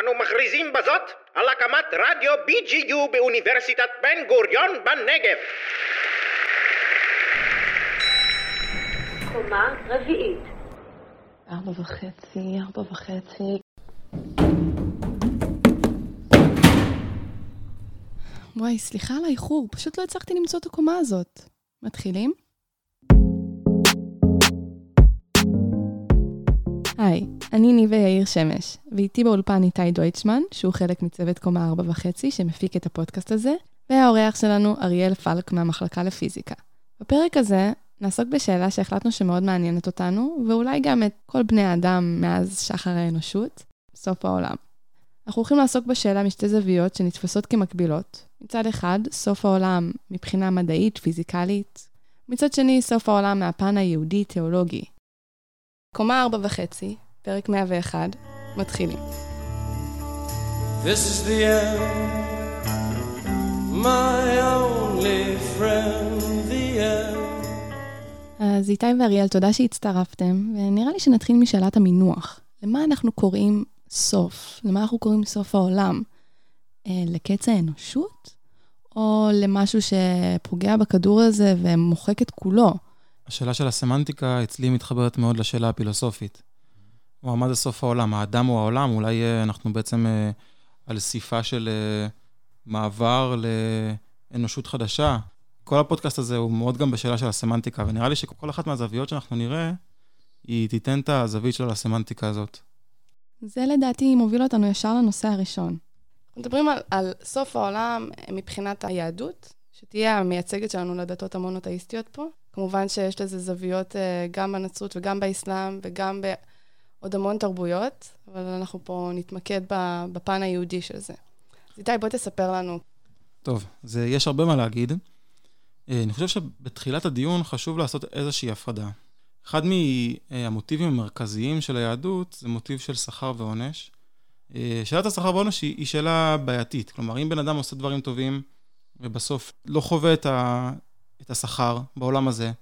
אנו מכריזים בזאת על הקמת רדיו BGU באוניברסיטת בן גוריון בנגב. קומה רביעית. ארבע וחצי, ארבע וחצי. וואי, סליחה על האיחור, פשוט לא הצלחתי למצוא את הקומה הזאת. מתחילים? היי, אני ניבה יאיר שמש, ואיתי באולפן איתי דויטשמן, שהוא חלק מצוות קומה ארבע וחצי, שמפיק את הפודקאסט הזה, והאורח שלנו אריאל פלק מהמחלקה לפיזיקה. בפרק הזה נעסוק בשאלה שהחלטנו שמאוד מעניינת אותנו, ואולי גם את כל בני האדם מאז שחר האנושות, סוף העולם. אנחנו הולכים לעסוק בשאלה משתי זוויות שנתפסות כמקבילות. מצד אחד, סוף העולם מבחינה מדעית, פיזיקלית. מצד שני, סוף העולם מהפן היהודי-תיאולוגי. קומה ארבע וחצי, פרק 101, מתחילים. This is the end, my only friend, the end. אז איתי ואריאל, תודה שהצטרפתם, ונראה לי שנתחיל משאלת המינוח. למה אנחנו קוראים סוף? למה אנחנו קוראים סוף העולם? אה, לקץ האנושות? או למשהו שפוגע בכדור הזה ומוחק את כולו? השאלה של הסמנטיקה אצלי מתחברת מאוד לשאלה הפילוסופית. כלומר, מה זה סוף העולם? האדם הוא העולם? אולי אה, אנחנו בעצם אה, על סיפה של אה, מעבר לאנושות חדשה? כל הפודקאסט הזה הוא מאוד גם בשאלה של הסמנטיקה, ונראה לי שכל אחת מהזוויות שאנחנו נראה, היא תיתן את הזווית שלה לסמנטיקה הזאת. זה לדעתי מוביל אותנו ישר לנושא הראשון. מדברים על, על סוף העולם מבחינת היהדות, שתהיה המייצגת שלנו לדתות המונותאיסטיות פה. כמובן שיש לזה זוויות אה, גם בנצרות וגם באסלאם וגם בעוד המון תרבויות, אבל אנחנו פה נתמקד בפן היהודי של זה. אז איתי, בוא תספר לנו. טוב, אז יש הרבה מה להגיד. אה, אני חושב שבתחילת הדיון חשוב לעשות איזושהי הפרדה. אחד מהמוטיבים המרכזיים של היהדות זה מוטיב של שכר ועונש. אה, שאלת השכר ועונש היא שאלה בעייתית. כלומר, אם בן אדם עושה דברים טובים ובסוף לא חווה את, ה, את השכר בעולם הזה,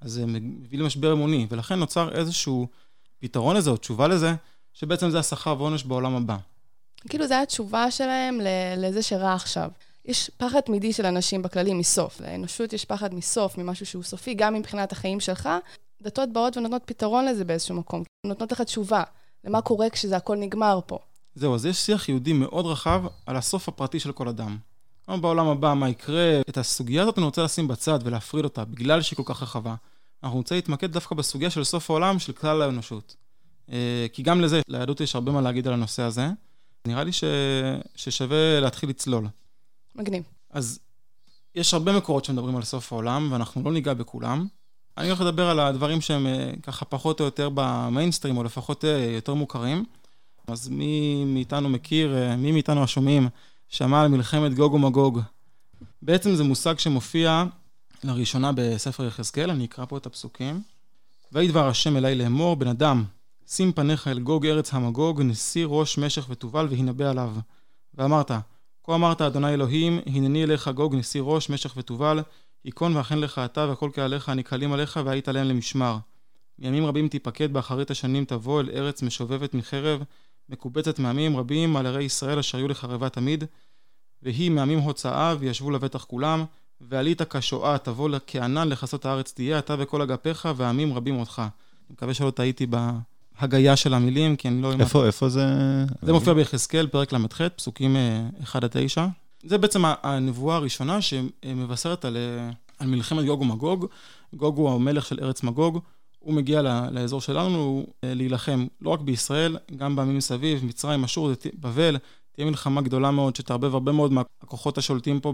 אז זה מביא למשבר אמוני, ולכן נוצר איזשהו פתרון לזה או תשובה לזה, שבעצם זה השכר ועונש בעולם הבא. כאילו, זו התשובה שלהם לזה שרע עכשיו. יש פחד תמידי של אנשים בכללי מסוף. לאנושות יש פחד מסוף, ממשהו שהוא סופי, גם מבחינת החיים שלך. דתות באות ונותנות פתרון לזה באיזשהו מקום. נותנות לך תשובה למה קורה כשזה הכל נגמר פה. זהו, אז יש שיח יהודי מאוד רחב על הסוף הפרטי של כל אדם. גם בעולם הבא, מה יקרה, את הסוגיה הזאת אני רוצה לשים בצד ולהפריד אותה, בגלל שהיא כל כך רחבה. אנחנו רוצה להתמקד דווקא בסוגיה של סוף העולם של כלל האנושות. אה, כי גם לזה, ליהדות יש הרבה מה להגיד על הנושא הזה. נראה לי ש... ששווה להתחיל לצלול. מגניב. אז יש הרבה מקורות שמדברים על סוף העולם, ואנחנו לא ניגע בכולם. אני הולך לדבר על הדברים שהם אה, ככה פחות או יותר במיינסטרים, או לפחות אה, יותר מוכרים. אז מי מאיתנו מכיר, מי מאיתנו השומעים, שמע על מלחמת גוג ומגוג. בעצם זה מושג שמופיע לראשונה בספר יחזקאל, אני אקרא פה את הפסוקים. ויהי דבר השם אלי לאמור, בן אדם, שים פניך אל גוג ארץ המגוג, נשיא ראש משך ותובל והנבא עליו. ואמרת, כה אמרת אדוני אלוהים, הנני אליך גוג נשיא ראש משך ותובל, היכון ואכן לך אתה וכל קהליך הנקהלים עליך והיית להם למשמר. מימים רבים תיפקד באחרית השנים תבוא אל ארץ משובבת מחרב, מקובצת מעמים רבים על ערי ישראל אשר היו לחרבה תמיד, והיא מעמים הוצאה וישבו לבטח כולם, ועלית כשואה תבוא כענן לכסות הארץ תהיה אתה וכל אגפיך ועמים רבים אותך. אני מקווה שלא טעיתי בהגייה של המילים, כי אני לא... איפה, איפה זה? זה מופיע ביחזקאל, פרק ל"ח, פסוקים 1 אה, 9. זה בעצם הנבואה הראשונה שמבשרת על, אה, על מלחמת גוג ומגוג. גוג הוא המלך של ארץ מגוג. הוא מגיע לאזור שלנו אה, להילחם לא רק בישראל, גם בעמים מסביב, מצרים, אשור, בבל, תהיה מלחמה גדולה מאוד שתערבב הרבה מאוד מהכוחות השולטים פה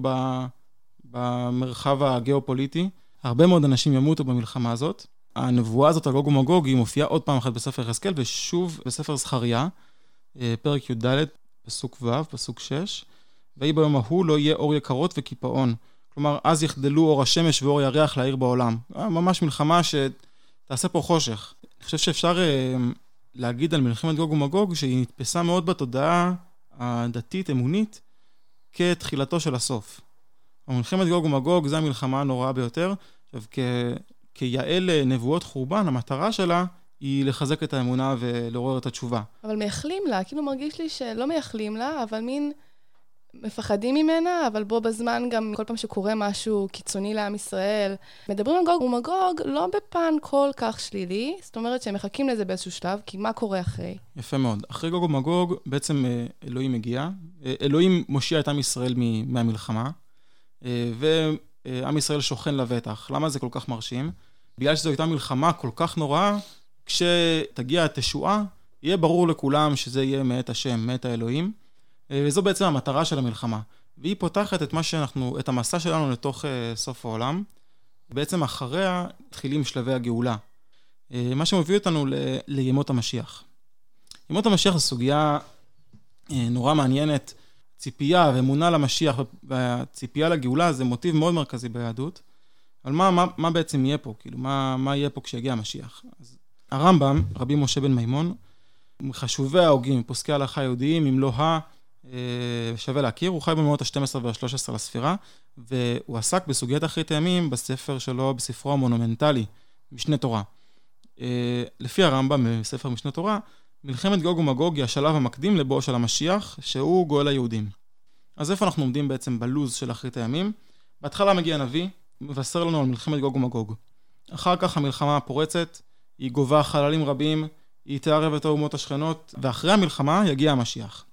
במרחב הגיאופוליטי. הרבה מאוד אנשים ימותו במלחמה הזאת. הנבואה הזאת על גוג ומגוג היא מופיעה עוד פעם אחת בספר יחזקאל ושוב בספר זכריה, אה, פרק י"ד, פסוק ו', פסוק 6, ויהי ביום ההוא לא יהיה אור יקרות וקיפאון. כלומר, אז יחדלו אור השמש ואור ירח להאיר בעולם. אה, ממש מלחמה שתעשה פה חושך. אני חושב שאפשר uh, להגיד על מלחמת גוג ומגוג שהיא נתפסה מאוד בתודעה הדתית-אמונית כתחילתו של הסוף. מלחמת גוג ומגוג זה המלחמה הנוראה ביותר. עכשיו. כיעל נבואות חורבן, המטרה שלה היא לחזק את האמונה ולעורר את התשובה. אבל מייחלים לה, כאילו מרגיש לי שלא מייחלים לה, אבל מין מפחדים ממנה, אבל בו בזמן גם כל פעם שקורה משהו קיצוני לעם ישראל, מדברים על גוג ומגוג לא בפן כל כך שלילי, זאת אומרת שהם מחכים לזה באיזשהו שלב, כי מה קורה אחרי? יפה מאוד. אחרי גוג ומגוג, בעצם אה, אלוהים מגיע. אה, אלוהים מושיע את עם ישראל מהמלחמה, אה, ועם ישראל שוכן לבטח. למה זה כל כך מרשים? בגלל שזו הייתה מלחמה כל כך נוראה, כשתגיע התשועה, יהיה ברור לכולם שזה יהיה מאת השם, מאת האלוהים. אה, וזו בעצם המטרה של המלחמה. והיא פותחת את מה שאנחנו, את המסע שלנו לתוך uh, סוף העולם. בעצם אחריה מתחילים שלבי הגאולה. Uh, מה שמביא אותנו ל, לימות המשיח. ימות המשיח זו סוגיה uh, נורא מעניינת. ציפייה ואמונה למשיח והציפייה לגאולה זה מוטיב מאוד מרכזי ביהדות. אבל מה, מה, מה בעצם יהיה פה? כאילו, מה, מה יהיה פה כשיגיע המשיח? אז הרמב"ם, רבי משה בן מימון, מחשובי ההוגים, פוסקי הלכה יהודיים, אם לא ה... אה, שווה להכיר, הוא חי במאות ה-12 וה-13 לספירה, והוא עסק בסוגיית אחרית הימים בספר שלו, בספרו המונומנטלי, משנה תורה. אה, לפי הרמב"ם בספר משנה תורה, מלחמת גוג ומגוג היא השלב המקדים לבואו של המשיח, שהוא גואל היהודים. אז איפה אנחנו עומדים בעצם בלוז של אחרית הימים? בהתחלה מגיע הנביא, מבשר לנו על מלחמת גוג ומגוג. אחר כך המלחמה הפורצת, היא גובה חללים רבים, היא תערב את האומות השכנות, ואחרי המלחמה יגיע המשיח.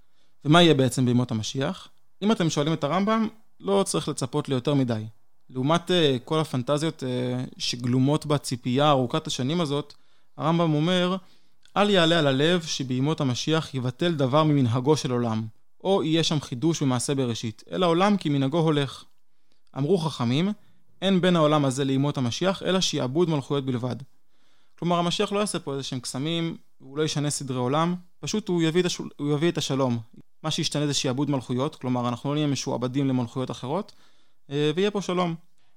ומה יהיה בעצם בימות המשיח? אם אתם שואלים את הרמב"ם, לא צריך לצפות ליותר מדי. לעומת uh, כל הפנטזיות uh, שגלומות בציפייה ארוכת השנים הזאת, הרמב"ם אומר, אל יעלה על הלב שבימות המשיח יבטל דבר ממנהגו של עולם, או יהיה שם חידוש במעשה בראשית, אלא עולם כי מנהגו הולך. אמרו חכמים, אין בין העולם הזה לימות המשיח, אלא שיעבוד מלכויות בלבד. כלומר, המשיח לא יעשה פה איזה שהם קסמים, הוא לא ישנה סדרי עולם, פשוט הוא יביא, השול, הוא יביא את השלום. מה שישתנה זה שיעבוד מלכויות, כלומר אנחנו לא נהיה משועבדים למלכויות אחרות, אה, ויהיה פה שלום.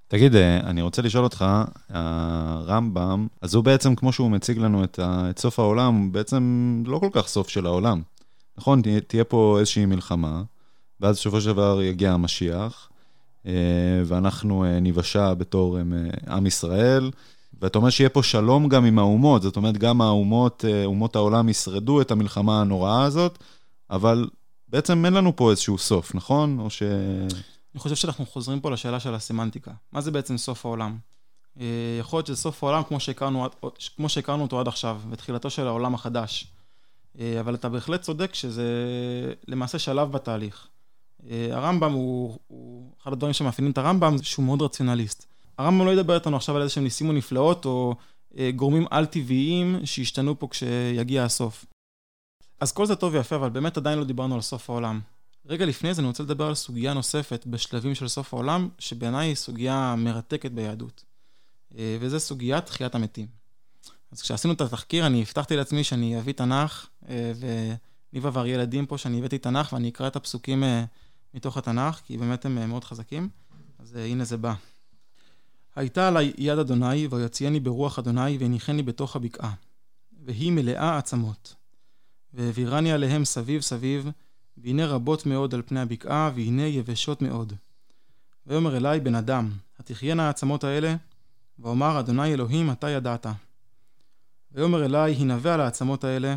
תגיד, אה, אני רוצה לשאול אותך, הרמב"ם, אז הוא בעצם, כמו שהוא מציג לנו את, ה, את סוף העולם, הוא בעצם לא כל כך סוף של העולם. נכון, תה, תהיה פה איזושהי מלחמה, ואז בסופו של דבר יגיע המשיח, אה, ואנחנו ניוושע בתור עם ישראל, ואתה אומר שיהיה פה שלום גם עם האומות, זאת אומרת, גם האומות, אומות העולם ישרדו את המלחמה הנוראה הזאת, אבל בעצם אין לנו פה איזשהו סוף, נכון? או ש... אני חושב שאנחנו חוזרים פה לשאלה של הסמנטיקה. מה זה בעצם סוף העולם? אה, יכול להיות שזה סוף העולם כמו שהכרנו, כמו שהכרנו אותו עד עכשיו, בתחילתו של העולם החדש. אה, אבל אתה בהחלט צודק שזה למעשה שלב בתהליך. אה, הרמב"ם הוא, הוא, אחד הדברים שמאפיינים את הרמב"ם שהוא מאוד רציונליסט. הרמב"ם לא ידבר איתנו עכשיו על איזה שהם ניסים ונפלאות או גורמים על-טבעיים שישתנו פה כשיגיע הסוף. אז כל זה טוב ויפה, אבל באמת עדיין לא דיברנו על סוף העולם. רגע לפני זה אני רוצה לדבר על סוגיה נוספת בשלבים של סוף העולם, שבעיניי היא סוגיה מרתקת ביהדות. אה, וזה סוגיית תחיית המתים. אז כשעשינו את התחקיר, אני הבטחתי לעצמי שאני אביא תנ"ך, אה, וניבה ואריאל עדים פה שאני הבאתי תנ"ך, ואני אקרא את הפסוקים אה, מתוך התנ"ך, כי באמת הם מאוד חזקים. אז הנה זה בא. הייתה עלי יד אדוני, ויוציאני ברוח אדוני, והניחני בתוך הבקעה. והיא מלאה עצמות. והעבירני עליהם סביב סביב, והנה רבות מאוד על פני הבקעה, והנה יבשות מאוד. ויאמר אלי בן אדם, התחיינה העצמות האלה? ואומר, אדוני אלוהים, אתה ידעת. ויאמר אלי, הנבא על העצמות האלה,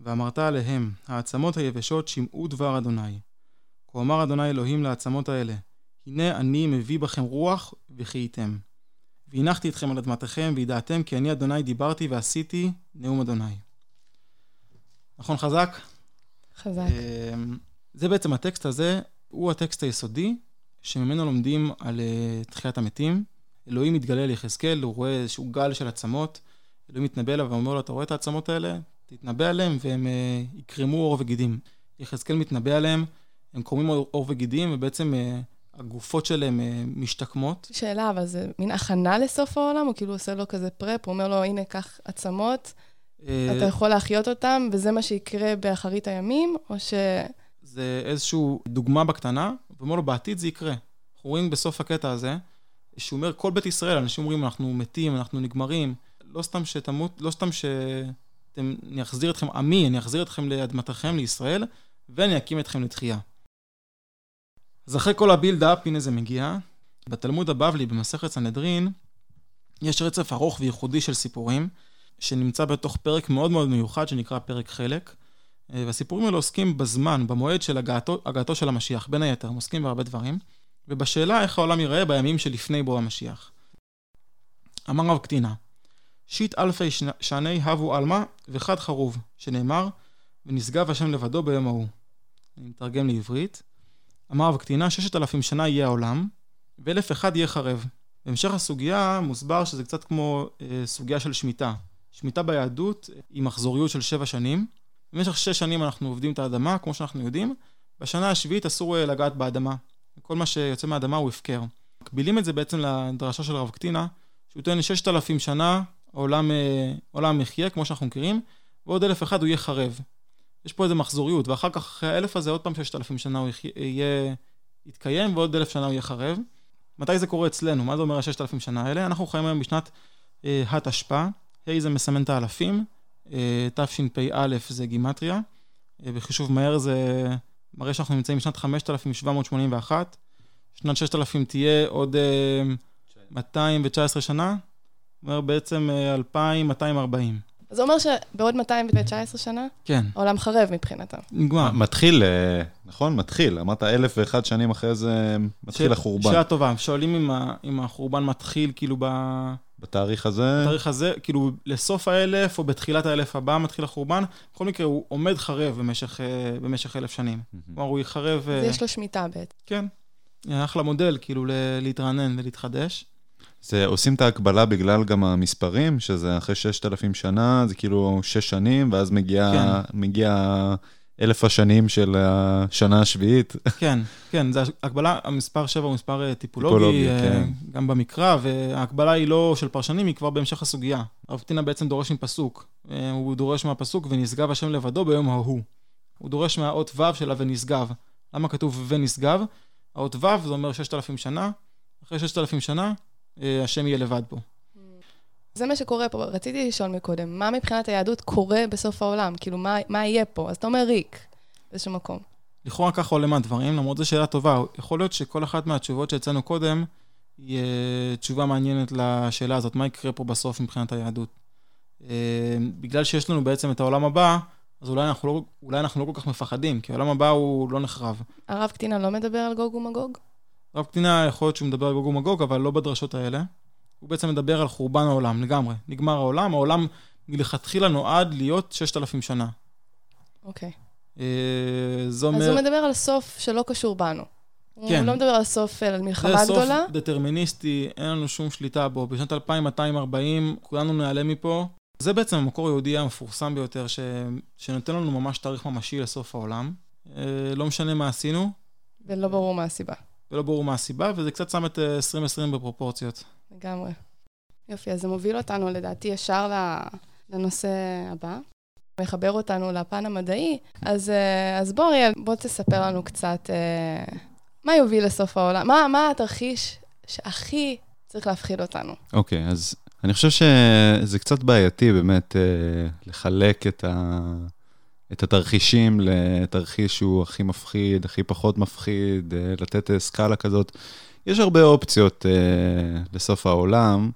ואמרת עליהם, העצמות היבשות שמעו דבר אדוני. כה אמר אדוני אלוהים לעצמות האלה, הנה אני מביא בכם רוח, וחייתם. והנחתי אתכם על אדמתכם, וידעתם כי אני אדוני דיברתי ועשיתי נאום אדוני. נכון חזק? חזק. אמ, זה בעצם הטקסט הזה, הוא הטקסט היסודי, שממנו לומדים על uh, תחיית המתים. אלוהים מתגלה ליחזקאל, הוא רואה איזשהו גל של עצמות, אלוהים מתנבא אליו ואומר לו, אתה רואה את העצמות האלה? תתנבא עליהם והם uh, יקרמו עור וגידים. יחזקאל מתנבא עליהם, הם קורמים עור וגידים, ובעצם uh, הגופות שלהם משתקמות. שאלה, אבל זה מין הכנה לסוף העולם? הוא כאילו עושה לו כזה פרפ, הוא אומר לו, הנה, קח עצמות. אה, אתה יכול להחיות אותם, וזה מה שיקרה באחרית הימים, או ש... זה איזושהי דוגמה בקטנה, ואומר לו, בעתיד זה יקרה. אנחנו רואים בסוף הקטע הזה, שהוא אומר, כל בית ישראל, אנשים אומרים, אנחנו מתים, אנחנו נגמרים. לא סתם שתמות, לא סתם ש... אני אחזיר אתכם, עמי, אני אחזיר אתכם לאדמתכם, לישראל, ואני אקים אתכם לתחייה. אז אחרי כל הבילדאפ, הנה זה מגיע. בתלמוד הבבלי, במסכת סנהדרין, יש רצף ארוך וייחודי של סיפורים. שנמצא בתוך פרק מאוד מאוד מיוחד, שנקרא פרק חלק. אה, והסיפורים האלה עוסקים בזמן, במועד של הגעתו, הגעתו של המשיח, בין היתר, הם עוסקים בהרבה דברים, ובשאלה איך העולם ייראה בימים שלפני בוא המשיח. אמר רב קטינה, שיט אלפי שני הבו עלמא וחד חרוב, שנאמר, ונשגב השם לבדו ביום ההוא. אני מתרגם לעברית. אמר רב קטינה, ששת אלפים שנה יהיה העולם, ואלף אחד יהיה חרב. בהמשך הסוגיה מוסבר שזה קצת כמו אה, סוגיה של שמיטה. שמיטה ביהדות היא מחזוריות של שבע שנים. במשך שש שנים אנחנו עובדים את האדמה, כמו שאנחנו יודעים. בשנה השביעית אסור אה, לגעת באדמה. כל מה שיוצא מהאדמה הוא הפקר. מקבילים את זה בעצם לדרשה של רב קטינה, שהוא טוען לששת אלפים שנה העולם, אה, עולם מחיה, כמו שאנחנו מכירים, ועוד אלף אחד הוא יהיה חרב. יש פה איזה מחזוריות, ואחר כך אחרי האלף הזה עוד פעם ששת אלפים שנה הוא יהיה, יתקיים, ועוד אלף שנה הוא יהיה חרב. מתי זה קורה אצלנו? מה זה אומר הששת אלפים שנה האלה? אנחנו חיים היום בשנת אה, התשפ"א, ה' זה מסמן את האלפים, אה, תשפ"א זה גימטריה, אה, בחישוב מהר זה מראה שאנחנו נמצאים בשנת 5781, שנת 6000 תהיה עוד אה, 219 שנה, אומר בעצם 2240. אה, זה אומר שבעוד 219 שנה, כן. העולם חרב מבחינתם. נגמר. מתחיל, אה, נכון? מתחיל. אמרת אלף ואחד שנים אחרי זה מתחיל החורבן. שאלה טובה, שואלים אם, ה, אם החורבן מתחיל כאילו ב... בתאריך הזה? בתאריך הזה, כאילו לסוף האלף או בתחילת האלף הבא מתחיל החורבן. בכל מקרה, הוא עומד חרב במשך, אה, במשך אלף שנים. כלומר, הוא יחרב... אז יש לו שמיטה בעצם. כן. אחלה מודל, כאילו, להתרענן ולהתחדש. זה, עושים את ההקבלה בגלל גם המספרים, שזה אחרי 6,000 שנה, זה כאילו 6 שנים, ואז מגיע, כן. מגיע אלף השנים של השנה השביעית. כן, כן, זה הקבלה, המספר 7 הוא מספר אה, טיפולוגי, טיפולוגי אה, כן. גם במקרא, וההקבלה היא לא של פרשנים, היא כבר בהמשך הסוגיה. הרב טינה בעצם דורש מפסוק. אה, הוא דורש מהפסוק, ונשגב השם לבדו ביום ההוא. הוא דורש מהאות ו' של ה"ונשגב". למה כתוב ונשגב"? האות ו' זה אומר 6,000 שנה, אחרי 6,000 שנה, אה, השם יהיה לבד פה. זה מה שקורה פה. רציתי לשאול מקודם, מה מבחינת היהדות קורה בסוף העולם? כאילו, מה, מה יהיה פה? אז אתה אומר ריק, באיזשהו מקום. לכאורה ככה עולה מהדברים, למרות זו שאלה טובה. יכול להיות שכל אחת מהתשובות שהצענו קודם, היא אה, תשובה מעניינת לשאלה הזאת, מה יקרה פה בסוף מבחינת היהדות. אה, בגלל שיש לנו בעצם את העולם הבא, אז אולי אנחנו, לא, אולי אנחנו לא כל כך מפחדים, כי העולם הבא הוא לא נחרב. הרב קטינה לא מדבר על גוג ומגוג? רב קטינה יכול להיות שהוא מדבר על גוג ומגוג, אבל לא בדרשות האלה. הוא בעצם מדבר על חורבן העולם, לגמרי. נגמר העולם, העולם מלכתחילה נועד להיות 6,000 שנה. אוקיי. אה, אז אומר... הוא מדבר על סוף שלא קשור בנו. כן. הוא לא מדבר על סוף, על מלחמה גדולה. זה סוף דטרמיניסטי, אין לנו שום שליטה בו. בשנת 2240 כולנו נעלה מפה. זה בעצם המקור היהודי המפורסם ביותר, ש... שנותן לנו ממש תאריך ממשי לסוף העולם. אה, לא משנה מה עשינו. ולא ברור מה הסיבה. ולא ברור מה הסיבה, וזה קצת שם את 2020 אה, בפרופורציות. לגמרי. יופי, אז זה מוביל אותנו לדעתי ישר לנושא הבא. מחבר אותנו לפן המדעי. אז, אה, אז בוא, אריאל, בוא תספר לנו קצת אה, מה יוביל לסוף העולם, מה, מה התרחיש שהכי צריך להפחיד אותנו. אוקיי, okay, אז אני חושב שזה קצת בעייתי באמת לחלק את ה... את התרחישים לתרחיש שהוא הכי מפחיד, הכי פחות מפחיד, אה, לתת אה, סקאלה כזאת. יש הרבה אופציות אה, לסוף העולם.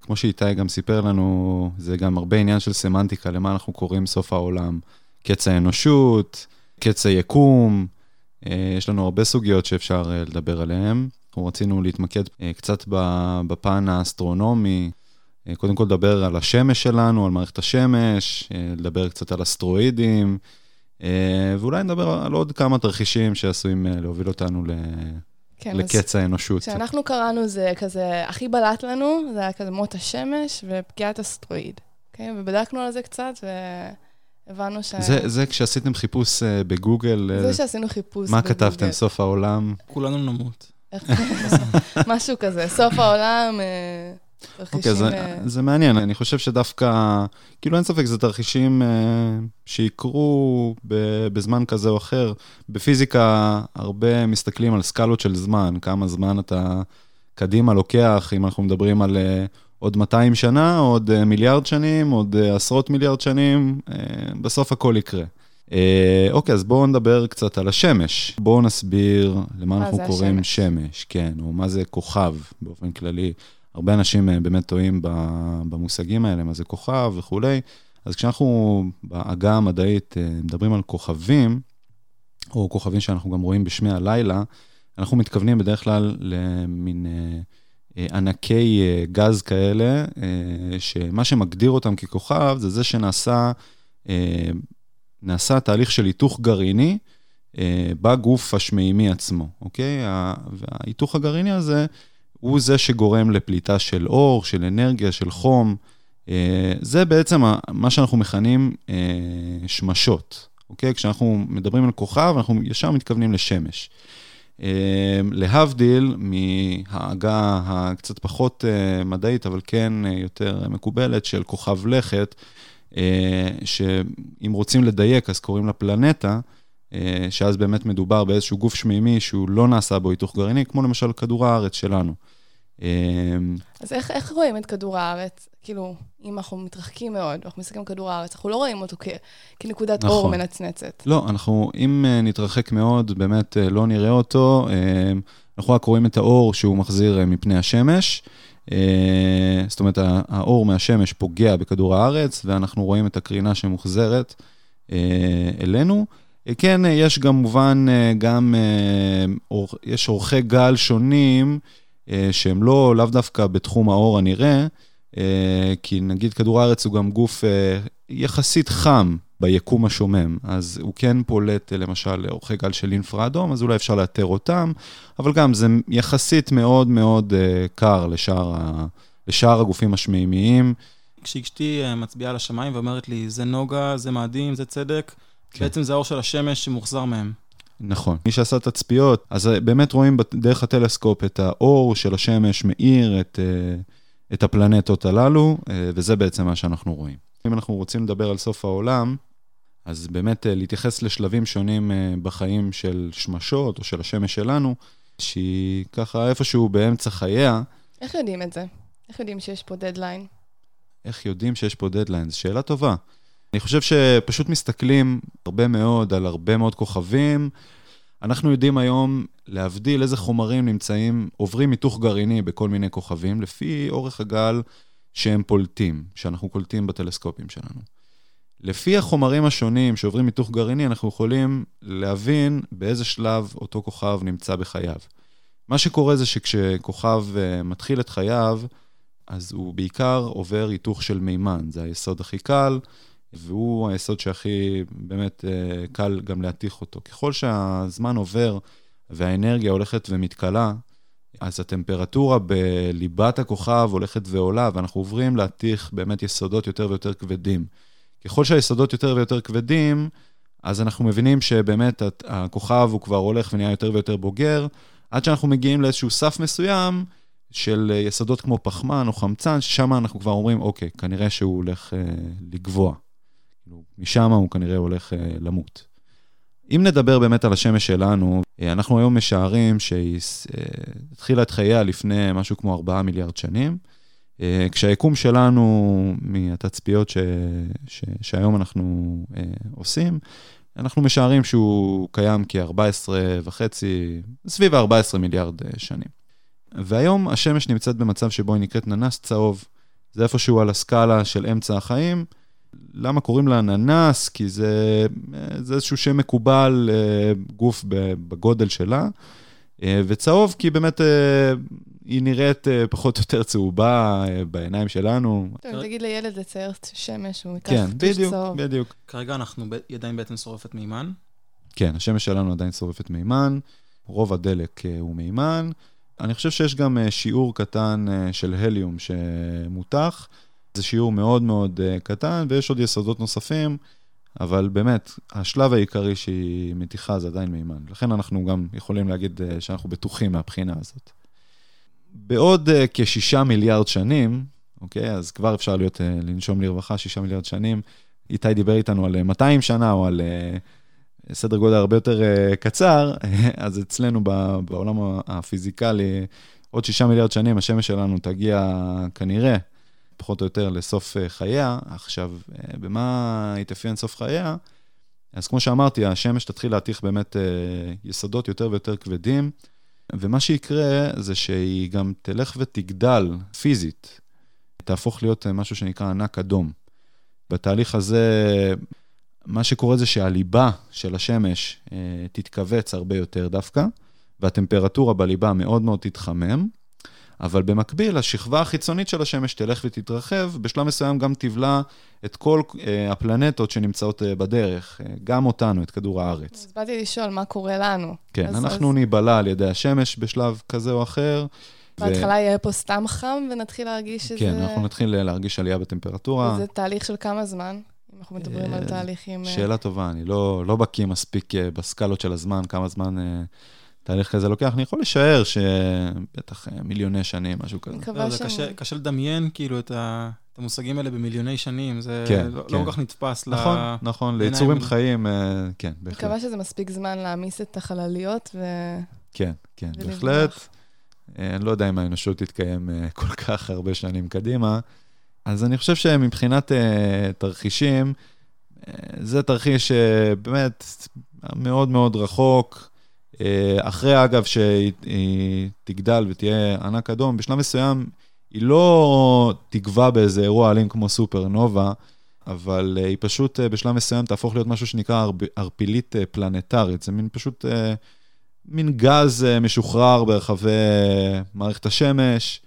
כמו שאיתי גם סיפר לנו, זה גם הרבה עניין של סמנטיקה, למה אנחנו קוראים סוף העולם. קץ האנושות, קץ היקום, אה, יש לנו הרבה סוגיות שאפשר אה, לדבר עליהן. אנחנו רצינו להתמקד אה, קצת בפן האסטרונומי, אה, קודם כל לדבר על השמש שלנו, על מערכת השמש, אה, לדבר קצת על אסטרואידים, אה, ואולי נדבר על עוד כמה תרחישים שעשויים להוביל אותנו. כן, לקץ האנושות. כשאנחנו קראנו זה כזה, הכי בלט לנו, זה היה כזה מות השמש ופגיעת אסטרואיד. Okay? ובדקנו על זה קצת, והבנו ש... זה, זה כשעשיתם חיפוש בגוגל. זה שעשינו חיפוש מה בגוגל. כתבתם? סוף העולם? כולנו נמות. משהו כזה, סוף העולם... אוקיי, זה, אה, זה מעניין, אני חושב שדווקא, כאילו אין ספק, זה תרחישים uh, שיקרו ב, בזמן כזה או אחר. בפיזיקה הרבה מסתכלים על סקלות של זמן, כמה זמן אתה קדימה לוקח, אם אנחנו מדברים על uh, עוד 200 שנה, עוד uh, מיליארד שנים, עוד uh, עשרות מיליארד שנים, uh, בסוף הכל יקרה. אוקיי, אז בואו נדבר קצת על השמש. בואו נסביר למה אנחנו קוראים השמש. שמש, כן, או מה זה כוכב באופן כללי. הרבה אנשים אה, באמת טועים במושגים האלה, מה זה כוכב וכולי. אז כשאנחנו בעגה המדעית אה, מדברים על כוכבים, או כוכבים שאנחנו גם רואים בשמי הלילה, אנחנו מתכוונים בדרך כלל למין אה, ענקי גז כאלה, שמה שמגדיר אותם ככוכב זה זה שנעשה נעשה תהליך של היתוך גרעיני בגוף השמימי עצמו, אוקיי? וההיתוך הגרעיני הזה הוא זה שגורם לפליטה של אור, של אנרגיה, של חום. אה, זה בעצם מה שאנחנו מכנים אה, שמשות, אוקיי? כשאנחנו מדברים על כוכב, אנחנו ישר מתכוונים לשמש. אה, להבדיל מהעגה הקצת פחות מדעית, אבל כן יותר מקובלת, של כוכב לכת, שאם רוצים לדייק, אז קוראים לה פלנטה, שאז באמת מדובר באיזשהו גוף שמימי שהוא לא נעשה בו היתוך גרעיני, כמו למשל כדור הארץ שלנו. אה, אז איך, איך רואים את כדור הארץ? כאילו, אם אנחנו מתרחקים מאוד, ואנחנו מסתכלים על כדור הארץ, אנחנו לא רואים אותו כ, כנקודת נכון. אור מנצנצת. לא, אנחנו, אם אה, נתרחק מאוד, באמת אה, לא נראה אותו. אה, אנחנו רק רואים את האור שהוא מחזיר מפני השמש. זאת אומרת, האור מהשמש פוגע בכדור הארץ, ואנחנו רואים את הקרינה שמוחזרת אלינו. כן, יש גם מובן, גם, יש אורכי גל שונים, שהם לא, לאו דווקא בתחום האור הנראה, אה, כי נגיד כדור הארץ הוא גם גוף אה, יחסית חם ביקום השומם, אז הוא כן פולט אה, למשל לאורכי גל של אינפרה אדום, אז אולי אפשר לאתר אותם, אבל גם זה יחסית מאוד מאוד אה, קר לשאר, ה, לשאר הגופים השמימיים. כשאשתי אה, מצביעה על השמיים ואומרת לי, זה נוגה, זה מאדים, זה צדק, כן. בעצם זה האור של השמש שמוחזר מהם. נכון. מי שעשה תצפיות, אז אה, באמת רואים דרך הטלסקופ את האור של השמש מאיר את, אה, את הפלנטות הללו, אה, וזה בעצם מה שאנחנו רואים. אם אנחנו רוצים לדבר על סוף העולם, אז באמת להתייחס לשלבים שונים בחיים של שמשות או של השמש שלנו, שהיא ככה איפשהו באמצע חייה, איך יודעים את זה? איך יודעים שיש פה דדליין? איך יודעים שיש פה דדליין? זו שאלה טובה. אני חושב שפשוט מסתכלים הרבה מאוד על הרבה מאוד כוכבים. אנחנו יודעים היום להבדיל איזה חומרים נמצאים, עוברים היתוך גרעיני בכל מיני כוכבים, לפי אורך הגל שהם פולטים, שאנחנו קולטים בטלסקופים שלנו. לפי החומרים השונים שעוברים היתוך גרעיני, אנחנו יכולים להבין באיזה שלב אותו כוכב נמצא בחייו. מה שקורה זה שכשכוכב אה, מתחיל את חייו, אז הוא בעיקר עובר היתוך של מימן, זה היסוד הכי קל, והוא היסוד שהכי באמת אה, קל גם להתיך אותו. ככל שהזמן עובר והאנרגיה הולכת ומתכלה, אז הטמפרטורה בליבת הכוכב הולכת ועולה, ואנחנו עוברים להתיך באמת יסודות יותר ויותר כבדים. ככל שהיסודות יותר ויותר כבדים, אז אנחנו מבינים שבאמת הכוכב הוא כבר הולך ונהיה יותר ויותר בוגר, עד שאנחנו מגיעים לאיזשהו סף מסוים של יסודות כמו פחמן או חמצן, ששם אנחנו כבר אומרים, אוקיי, כנראה שהוא הולך אה, לגבוה. משם הוא כנראה הולך אה, למות. אם נדבר באמת על השמש שלנו, אה, אנחנו היום משערים שהיא אה, התחילה את חייה לפני משהו כמו 4 מיליארד שנים. אה, כשהיקום שלנו, מהתצפיות ש, ש, שהיום אנחנו אה, עושים, אנחנו משערים שהוא קיים כ-14 וחצי, סביב ה-14 מיליארד אה, שנים. והיום השמש נמצאת במצב שבו היא נקראת ננס צהוב. זה איפשהו על הסקאלה של אמצע החיים. למה קוראים לה ננס? כי זה, זה איזשהו שם מקובל, אה, גוף בגודל שלה. אה, וצהוב כי באמת אה, היא נראית פחות או יותר צהובה בעיניים שלנו. טוב, תגיד לילד לצייר שמש, הוא ייקח כן, טוש בדיוק. בדיוק. כרגע אנחנו עדיין בעצם שורפת מימן. כן, השמש שלנו עדיין שורפת מימן, רוב הדלק הוא מימן. אני חושב שיש גם שיעור קטן של הליום שמותח. זה שיעור מאוד מאוד אה, קטן, ויש עוד יסודות נוספים, אבל באמת, השלב העיקרי שהיא מתיחה זה עדיין מימן. לכן אנחנו גם יכולים להגיד אה, שאנחנו בטוחים מהבחינה הזאת. בעוד אה, כשישה מיליארד שנים, אוקיי, אז כבר אפשר להיות, לנשום לרווחה, שישה מיליארד שנים. איתי דיבר איתנו על אה, 200 שנה, או על סדר גודל הרבה יותר קצר, אז אצלנו בעולם הפיזיקלי, עוד שישה מיליארד שנים השמש שלנו תגיע כנראה, פחות או יותר, לסוף uh, חייה. עכשיו, uh, במה יתאפיין סוף חייה? אז כמו שאמרתי, השמש תתחיל להתיך באמת uh, יסודות יותר ויותר כבדים. ומה שיקרה זה שהיא גם תלך ותגדל פיזית, תהפוך להיות אה, משהו שנקרא ענק אדום. בתהליך הזה, מה שקורה זה שהליבה של השמש אה, תתכווץ הרבה יותר דווקא, והטמפרטורה בליבה מאוד מאוד תתחמם, אבל במקביל, השכבה החיצונית של השמש תלך ותתרחב, בשלב מסוים גם תבלע את כל אה, הפלנטות שנמצאות אה, בדרך, אה, גם אותנו, את כדור הארץ. אז באתי לשאול מה קורה לנו. כן, אז- אנחנו אז ניבלע על ידי השמש בשלב כזה או אחר. ו- בהתחלה יהיה פה סתם חם ונתחיל להרגיש שזה... כן, אנחנו נתחיל להרגיש עלייה בטמפרטורה. זה תהליך של כמה זמן? אם אנחנו מדברים על תהליכים... שאלה טובה, אני לא, לא בקיא מספיק בסקלות של הזמן, כמה זמן תהליך כזה לוקח. אני יכול לשער שבטח אה, מיליוני שנים, משהו כזה. אני מקווה זה שהם... קשה, קשה לדמיין כאילו את, ה, את המושגים האלה במיליוני שנים, זה כן, לא, כן. לא כל כך נתפס. נכון, ל... נכון, בעיניים ליצורים מול- חיים, אה, כן, אני בהחלט. מקווה שזה מספיק זמן להעמיס את החלליות ו... כן, כן, ולברוח. בהחלט. אה, אני לא יודע אם האנושות תתקיים אה, כל כך הרבה שנים קדימה. אז אני חושב שמבחינת אה, תרחישים, אה, זה תרחיש שבאמת מאוד מאוד רחוק. אה, אחרי, אגב, שהיא היא תגדל ותהיה ענק אדום, בשלב מסוים היא לא תגווע באיזה אירוע אלים כמו סופרנובה, אבל אה, היא פשוט אה, בשלב מסוים תהפוך להיות משהו שנקרא ערפילית פלנטרית. זה מין פשוט... מין גז משוחרר ברחבי מערכת השמש,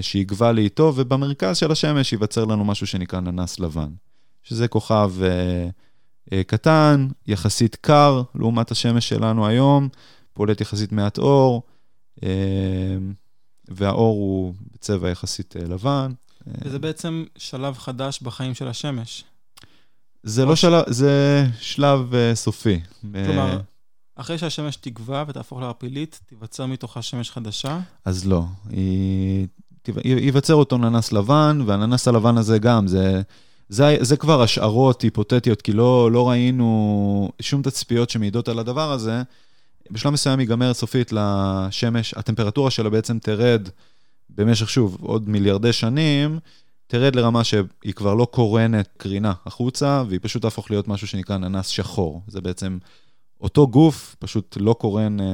שיגבה לאיטו, ובמרכז של השמש ייווצר לנו משהו שנקרא ננס לבן, שזה כוכב קטן, יחסית קר, לעומת השמש שלנו היום, פולט יחסית מעט אור, אה, והאור הוא בצבע יחסית אה, לבן. אה, וזה בעצם שלב חדש בחיים של השמש. זה לא שלב, זה שלב אה, סופי. כלומר, אה, אחרי שהשמש תגווע ותהפוך לערפילית, תיווצר מתוכה שמש חדשה. אז לא. היא... ייווצר אותו ננס לבן, והננס הלבן הזה גם, זה, זה, זה כבר השערות היפותטיות, כי לא, לא ראינו שום תצפיות שמעידות על הדבר הזה. בשלב מסוים ייגמר סופית לשמש, הטמפרטורה שלה בעצם תרד במשך, שוב, עוד מיליארדי שנים, תרד לרמה שהיא כבר לא קורנת קרינה החוצה, והיא פשוט תהפוך להיות משהו שנקרא ננס שחור. זה בעצם אותו גוף, פשוט לא קורן אה,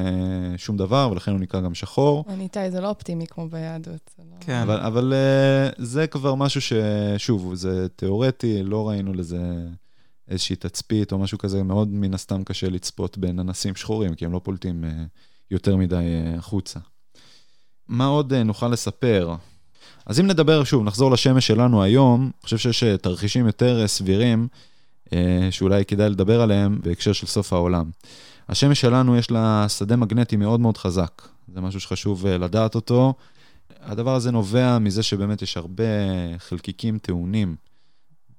שום דבר, ולכן הוא נקרא גם שחור. ניתאי, זה לא אופטימי כמו ביהדות. לא... כן. אבל, אבל אה, זה כבר משהו ששוב, זה תיאורטי, לא ראינו לזה איזושהי תצפית או משהו כזה, מאוד מן הסתם קשה לצפות בננסים שחורים, כי הם לא פולטים אה, יותר מדי אה, החוצה. מה עוד אה, נוכל לספר? אז אם נדבר, שוב, נחזור לשמש שלנו היום, אני חושב שיש אה, תרחישים יותר אה, סבירים, אה, שאולי כדאי לדבר עליהם בהקשר של סוף העולם. השמש שלנו יש לה שדה מגנטי מאוד מאוד חזק, זה משהו שחשוב אה, לדעת אותו. הדבר הזה נובע מזה שבאמת יש הרבה חלקיקים טעונים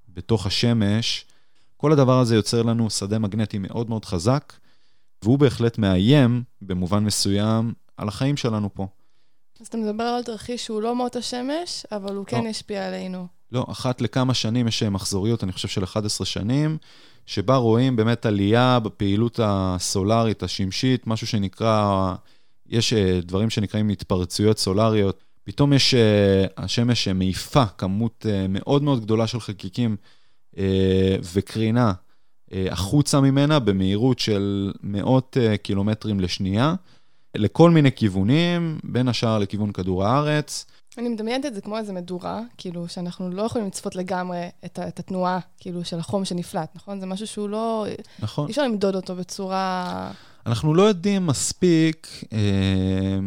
בתוך השמש. כל הדבר הזה יוצר לנו שדה מגנטי מאוד מאוד חזק, והוא בהחלט מאיים, במובן מסוים, על החיים שלנו פה. אז אתה מדבר על תרחיש שהוא לא מות השמש, אבל הוא כן לא. ישפיע עלינו. לא, אחת לכמה שנים יש מחזוריות, אני חושב של 11 שנים, שבה רואים באמת עלייה בפעילות הסולארית, השמשית, משהו שנקרא, יש אה, דברים שנקראים התפרצויות סולריות. פתאום יש, אה, השמש אה, מעיפה כמות אה, מאוד מאוד גדולה של חלקיקים אה, וקרינה אה, החוצה ממנה במהירות של מאות אה, קילומטרים לשנייה, לכל מיני כיוונים, בין השאר לכיוון כדור הארץ. אני מדמיינת את זה כמו איזה מדורה, כאילו, שאנחנו לא יכולים לצפות לגמרי את, את התנועה, כאילו, של החום שנפלט, נכון? זה משהו שהוא לא... נכון. אי אפשר למדוד אותו בצורה... אנחנו לא יודעים מספיק אה,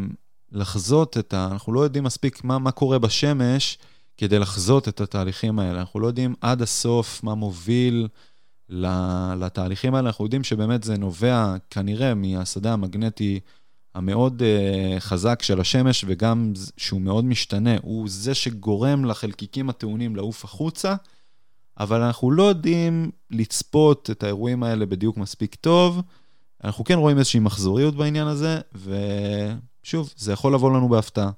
לחזות את ה... אנחנו לא יודעים מספיק מה, מה קורה בשמש כדי לחזות את התהליכים האלה. אנחנו לא יודעים עד הסוף מה מוביל לתהליכים האלה. אנחנו יודעים שבאמת זה נובע כנראה מהשדה המגנטי המאוד אה, חזק של השמש, וגם שהוא מאוד משתנה. הוא זה שגורם לחלקיקים הטעונים לעוף החוצה, אבל אנחנו לא יודעים לצפות את האירועים האלה בדיוק מספיק טוב. אנחנו כן רואים איזושהי מחזוריות בעניין הזה, ושוב, זה יכול לבוא לנו בהפתעה.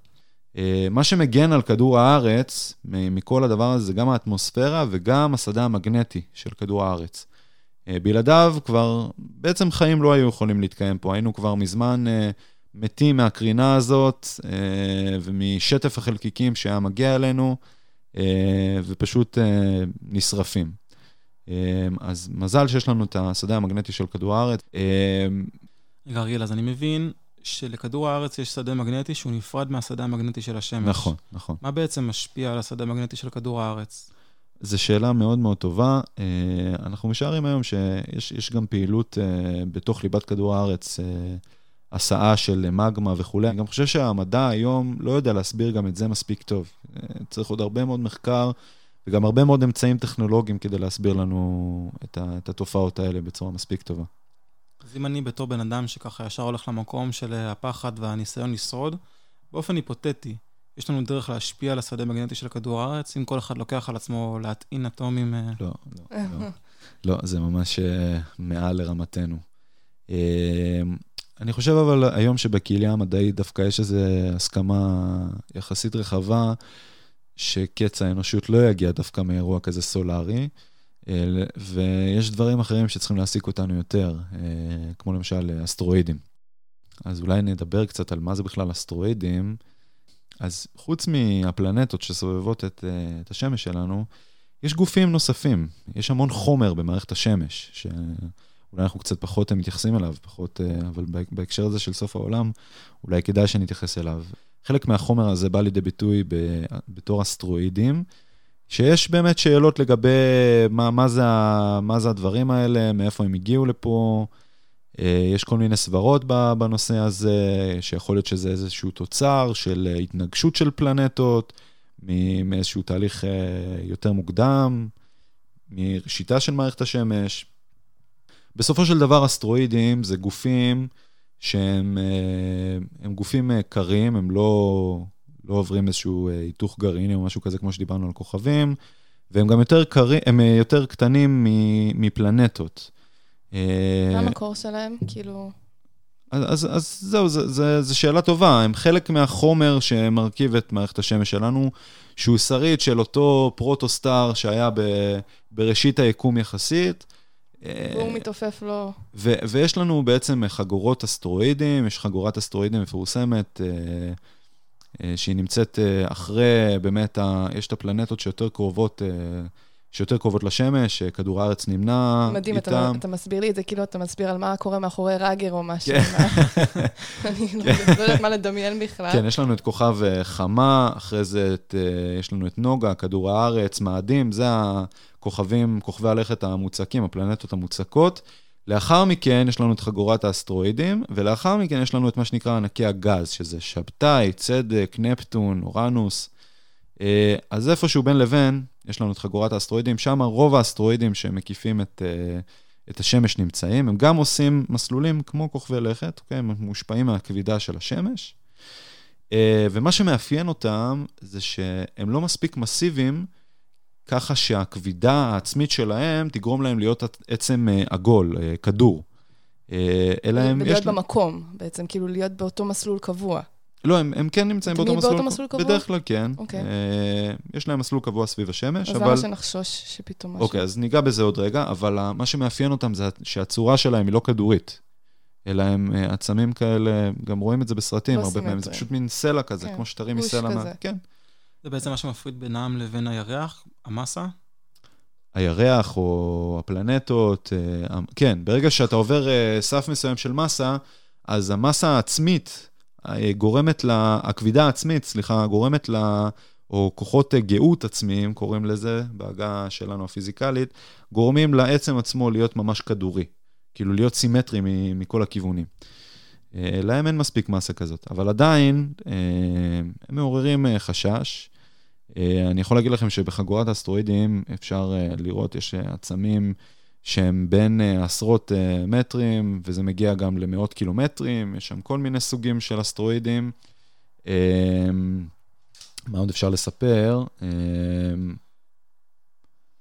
אה, מה שמגן על כדור הארץ מכל הדבר הזה זה גם האטמוספירה וגם השדה המגנטי של כדור הארץ. אה, בלעדיו כבר, בעצם חיים לא היו יכולים להתקיים פה, היינו כבר מזמן אה, מתים מהקרינה הזאת אה, ומשטף החלקיקים שהיה מגיע אלינו, ופשוט נשרפים. אז מזל שיש לנו את השדה המגנטי של כדור הארץ. רגע, אריאל, אז אני מבין שלכדור הארץ יש שדה מגנטי שהוא נפרד מהשדה המגנטי של השמש. נכון, נכון. מה בעצם משפיע על השדה המגנטי של כדור הארץ? זו שאלה מאוד מאוד טובה. אה, אנחנו משערים היום שיש יש גם פעילות אה, בתוך ליבת כדור הארץ, אה, הסעה של מגמה וכולי. אני גם חושב שהמדע היום לא יודע להסביר גם את זה מספיק טוב. צריך עוד הרבה מאוד מחקר וגם הרבה מאוד אמצעים טכנולוגיים כדי להסביר לנו את התופעות האלה בצורה מספיק טובה. אז אם אני בתור בן אדם שככה ישר הולך למקום של הפחד והניסיון לשרוד, באופן היפותטי, יש לנו דרך להשפיע על השדה המגנטי של כדור הארץ, אם כל אחד לוקח על עצמו להטעין אטומים... לא, לא, לא. לא, זה ממש אה, מעל לרמתנו. אה, אני חושב אבל היום שבקהילה המדעית דווקא יש איזו הסכמה יחסית רחבה, שקץ האנושות לא יגיע דווקא מאירוע כזה סולארי, ויש דברים אחרים שצריכים להעסיק אותנו יותר, כמו למשל אסטרואידים. אז אולי נדבר קצת על מה זה בכלל אסטרואידים. אז חוץ מהפלנטות שסובבות את, אה, את השמש שלנו, יש גופים נוספים. יש המון חומר במערכת השמש, שאולי אנחנו קצת פחות מתייחסים אליו, פחות, אה, אבל בהקשר הזה של סוף העולם, אולי כדאי שנתייחס אליו. חלק מהחומר הזה בא לידי ביטוי בתור אסטרואידים, שיש באמת שאלות לגבי מה, מה, זה, מה זה הדברים האלה, מאיפה הם הגיעו לפה. אה, יש כל מיני סברות בנושא הזה, שיכול להיות שזה איזשהו תוצר של אה, התנגשות של פלנטות, מאיזשהו תהליך אה, יותר מוקדם, מראשיתה של מערכת השמש. בסופו של דבר אסטרואידים זה גופים שהם הם גופים קרים, הם לא, לא עוברים איזשהו היתוך גרעיני או משהו כזה כמו שדיברנו על כוכבים, והם גם יותר, קרים, הם יותר קטנים מפלנטות. מה המקור שלהם? כאילו... אז, אז, אז זהו, זו שאלה טובה. הם חלק מהחומר שמרכיב את מערכת השמש שלנו, שהוא שריד של אותו פרוטוסטאר שהיה ב, בראשית היקום יחסית. והוא מתעופף לו. ו- ויש לנו בעצם חגורות אסטרואידים, יש חגורת אסטרואידים מפורסמת, אה, אה, שהיא נמצאת אה, אחרי, באמת, ה- יש את הפלנטות שיותר קרובות שיותר קרובות לשמש, כדור הארץ נמנע מדהים, איתם. מדהים, אתה, אתה מסביר לי את זה כאילו אתה מסביר על מה קורה מאחורי ראגר או משהו. כן. אני לא, לא יודעת מה לדמיין בכלל. כן, יש לנו את כוכב אה, חמה, אחרי זה את, אה, יש לנו את נוגה, כדור הארץ, מאדים, זה הכוכבים, כוכבי הלכת המוצקים, הפלנטות המוצקות. לאחר מכן יש לנו את חגורת האסטרואידים, ולאחר מכן יש לנו את מה שנקרא ענקי הגז, שזה שבתאי, צדק, נפטון, אורנוס. אה, אז איפשהו בין לבין, יש לנו את חגורת האסטרואידים, שם רוב האסטרואידים שמקיפים את, אה, את השמש נמצאים. הם גם עושים מסלולים כמו כוכבי לכת, אוקיי? הם מושפעים מהכבידה של השמש. אה, ומה שמאפיין אותם זה שהם לא מספיק מסיביים, ככה שהכבידה העצמית שלהם תגרום להם להיות עצם עגול, כדור. אלא הם... להיות במקום, בעצם, כאילו להיות באותו מסלול קבוע. לא, הם, הם כן נמצאים באותו מסלול. באותו מסלול קבוע? בדרך כלל כן. אוקיי. Okay. אה, יש להם מסלול קבוע סביב השמש, אז אבל... אז למה שנחשוש שפתאום משהו? אוקיי, אז ניגע בזה עוד רגע, אבל מה שמאפיין אותם זה שהצורה שלהם היא לא כדורית, אלא הם אה, עצמים כאלה, גם רואים את זה בסרטים לא הרבה פעמים, זה פשוט מין סלע כזה, כן. כמו שתרים מסלע. מה... כן. זה בעצם מה שמפריד בינם לבין הירח, המסה? הירח או הפלנטות, אה, כן, ברגע שאתה עובר סף מסוים של מסה, אז המסה העצמית גורמת לה, הכבידה העצמית, סליחה, גורמת לה, או כוחות גאות עצמיים, קוראים לזה, בעגה שלנו הפיזיקלית, גורמים לעצם עצמו להיות ממש כדורי, כאילו להיות סימטרי מכל הכיוונים. אה, להם אין מספיק מסה כזאת, אבל עדיין אה, הם מעוררים אה, חשש. אני יכול להגיד לכם שבחגורת האסטרואידים אפשר לראות, יש עצמים שהם בין uh, עשרות uh, מטרים, וזה מגיע גם למאות קילומטרים, יש שם כל מיני סוגים של אסטרואידים. Um, מה עוד אפשר לספר? Um,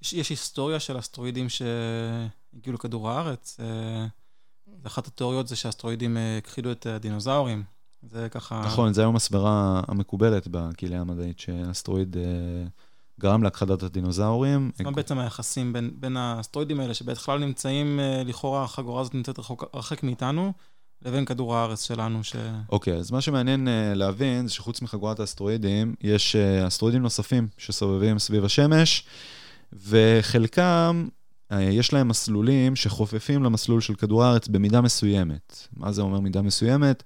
יש, יש היסטוריה של אסטרואידים שהגיעו לכדור הארץ. Uh, אחת התיאוריות זה שאסטרואידים הכחידו את הדינוזאורים. זה ככה... נכון, זה היום הסברה המקובלת בקהילה המדעית, שאסטרואיד... גרם להכחדת הדינוזאורים. מה בעצם היחסים בין, בין האסטרואידים האלה, שבכלל נמצאים, אה, לכאורה החגורה הזאת נמצאת רחוק, רחק מאיתנו, לבין כדור הארץ שלנו, ש... אוקיי, okay, אז מה שמעניין uh, להבין, זה שחוץ מחגורת האסטרואידים, יש uh, אסטרואידים נוספים שסובבים סביב השמש, וחלקם, uh, יש להם מסלולים שחופפים למסלול של כדור הארץ במידה מסוימת. מה זה אומר מידה מסוימת?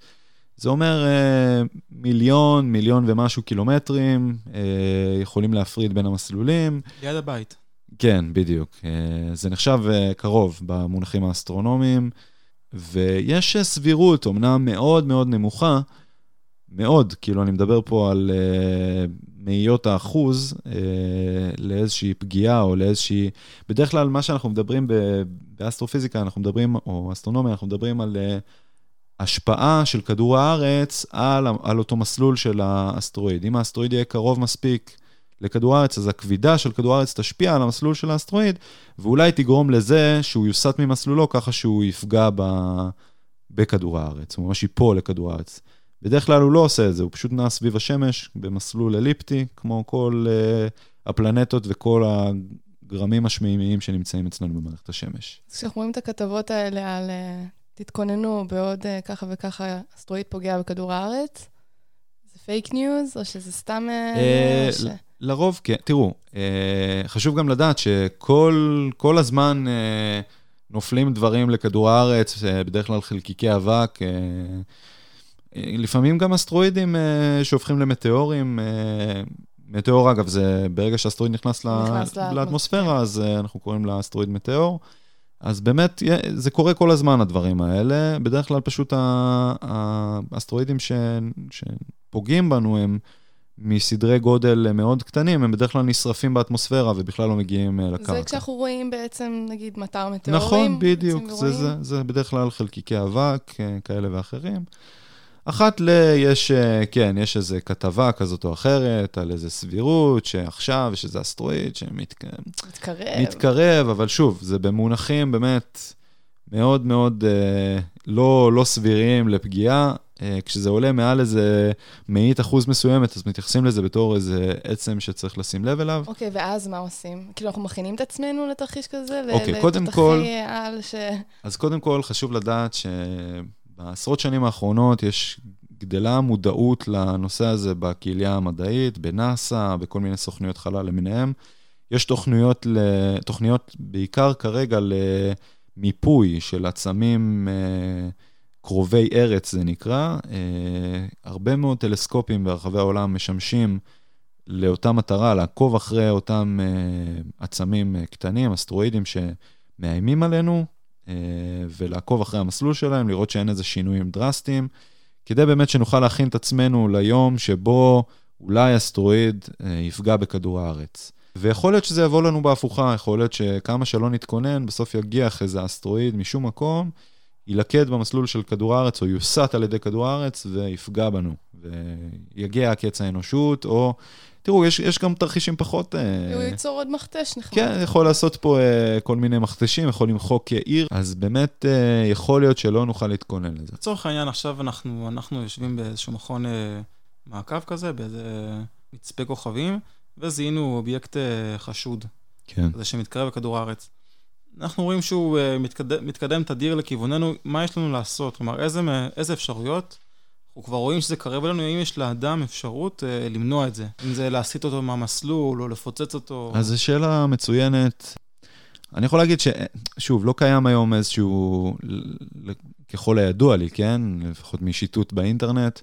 זה אומר אה, מיליון, מיליון ומשהו קילומטרים, אה, יכולים להפריד בין המסלולים. ליד הבית. כן, בדיוק. אה, זה נחשב אה, קרוב במונחים האסטרונומיים, ויש אה, סבירות, אמנם מאוד מאוד נמוכה, מאוד, כאילו אני מדבר פה על uh, מאיות האחוז uh, לאיזושהי פגיעה או לאיזושהי... בדרך כלל מה שאנחנו מדברים ב- באסטרופיזיקה, אנחנו מדברים, או אסטרונומיה, אנחנו מדברים על uh, השפעה של כדור הארץ על, על אותו מסלול של האסטרואיד. אם האסטרואיד יהיה קרוב מספיק לכדור הארץ, אז הכבידה של כדור הארץ תשפיע על המסלול של האסטרואיד, ואולי תגרום לזה שהוא יוסט ממסלולו ככה שהוא יפגע ב... בכדור הארץ, הוא ממש ייפול לכדור הארץ. בדרך כלל הוא לא עושה את זה, הוא פשוט נע סביב השמש במסלול אליפטי, כמו כל uh, הפלנטות וכל הגרמים השמימיים שנמצאים אצלנו במערכת השמש. כשאנחנו רואים את הכתבות האלה על אה, תתכוננו בעוד אה, ככה וככה אסטרואיד פוגע בכדור הארץ, זה פייק ניוז, או שזה סתם... אה, ש... לרוב, כן. תראו, אה, חשוב גם לדעת שכל הזמן אה, נופלים דברים לכדור הארץ, אה, בדרך כלל חלקיקי אבק. אה, לפעמים גם אסטרואידים אה, שהופכים למטאורים. אה, מטאור, אגב, זה ברגע שהאסטרואיד נכנס, נכנס לאטמוספירה, אז uh, אנחנו קוראים לאסטרואיד מטאור. אז באמת, זה קורה כל הזמן, הדברים האלה. בדרך כלל פשוט האסטרואידים ש... שפוגעים בנו הם מסדרי גודל מאוד קטנים, הם בדרך כלל נשרפים באטמוספירה ובכלל לא מגיעים לקרקע. זה כשאנחנו רואים בעצם, נגיד, מטר מטאורים. נכון, בדיוק. זה, זה, זה בדרך כלל חלקיקי אבק כאלה ואחרים. אחת ל... יש, כן, יש איזו כתבה כזאת או אחרת על איזו סבירות שעכשיו יש איזה אסטרואיד שמתקרב. מתקרב. מתקרב, אבל שוב, זה במונחים באמת מאוד מאוד אה, לא, לא סבירים לפגיעה. אה, כשזה עולה מעל איזה מאית אחוז מסוימת, אז מתייחסים לזה בתור איזה עצם שצריך לשים לב אליו. אוקיי, ואז מה עושים? כאילו, אנחנו מכינים את עצמנו לתרחיש כזה? אוקיי, קודם כל... על ש... אז קודם כל, חשוב לדעת ש... בעשרות שנים האחרונות יש גדלה מודעות לנושא הזה בקהילה המדעית, בנאסא, בכל מיני סוכנויות חלל למיניהם. יש תוכניות, תוכניות בעיקר כרגע למיפוי של עצמים אה, קרובי ארץ, זה נקרא. אה, הרבה מאוד טלסקופים ברחבי העולם משמשים לאותה מטרה, לעקוב אחרי אותם אה, עצמים קטנים, אסטרואידים שמאיימים עלינו, ולעקוב אחרי המסלול שלהם, לראות שאין איזה שינויים דרסטיים, כדי באמת שנוכל להכין את עצמנו ליום שבו אולי אסטרואיד אה, יפגע בכדור הארץ. ויכול להיות שזה יבוא לנו בהפוכה, יכול להיות שכמה שלא נתכונן, בסוף יגיח איזה אסטרואיד משום מקום, יילכד במסלול של כדור הארץ, או יוסט על ידי כדור הארץ, ויפגע בנו. ויגיע קץ האנושות, או תראו, יש, יש גם תרחישים פחות... אה, הוא ייצור עוד מכתש נחמד. כן, יכול לעשות פה uh, כל מיני מכתשים, יכול למחוק עיר, אז באמת uh, יכול להיות שלא נוכל להתכונן לזה. לצורך העניין, עכשיו אנחנו, אנחנו יושבים באיזשהו מכון uh, מעקב כזה, באיזה מצפה כוכבים, וזיהינו אובייקט uh, חשוד. כן. זה שמתקרב לכדור הארץ. אנחנו רואים שהוא uh, מתקדם, מתקדם תדיר לכיווננו, מה יש לנו לעשות? כלומר, איזה, איזה אפשרויות אנחנו כבר רואים שזה קרב אלינו, האם יש לאדם אפשרות אה, למנוע את זה? אם זה להסיט אותו מהמסלול או לפוצץ אותו? אז זו שאלה מצוינת. אני יכול להגיד ששוב, לא קיים היום איזשהו, ככל הידוע לי, כן? לפחות משיטוט באינטרנט,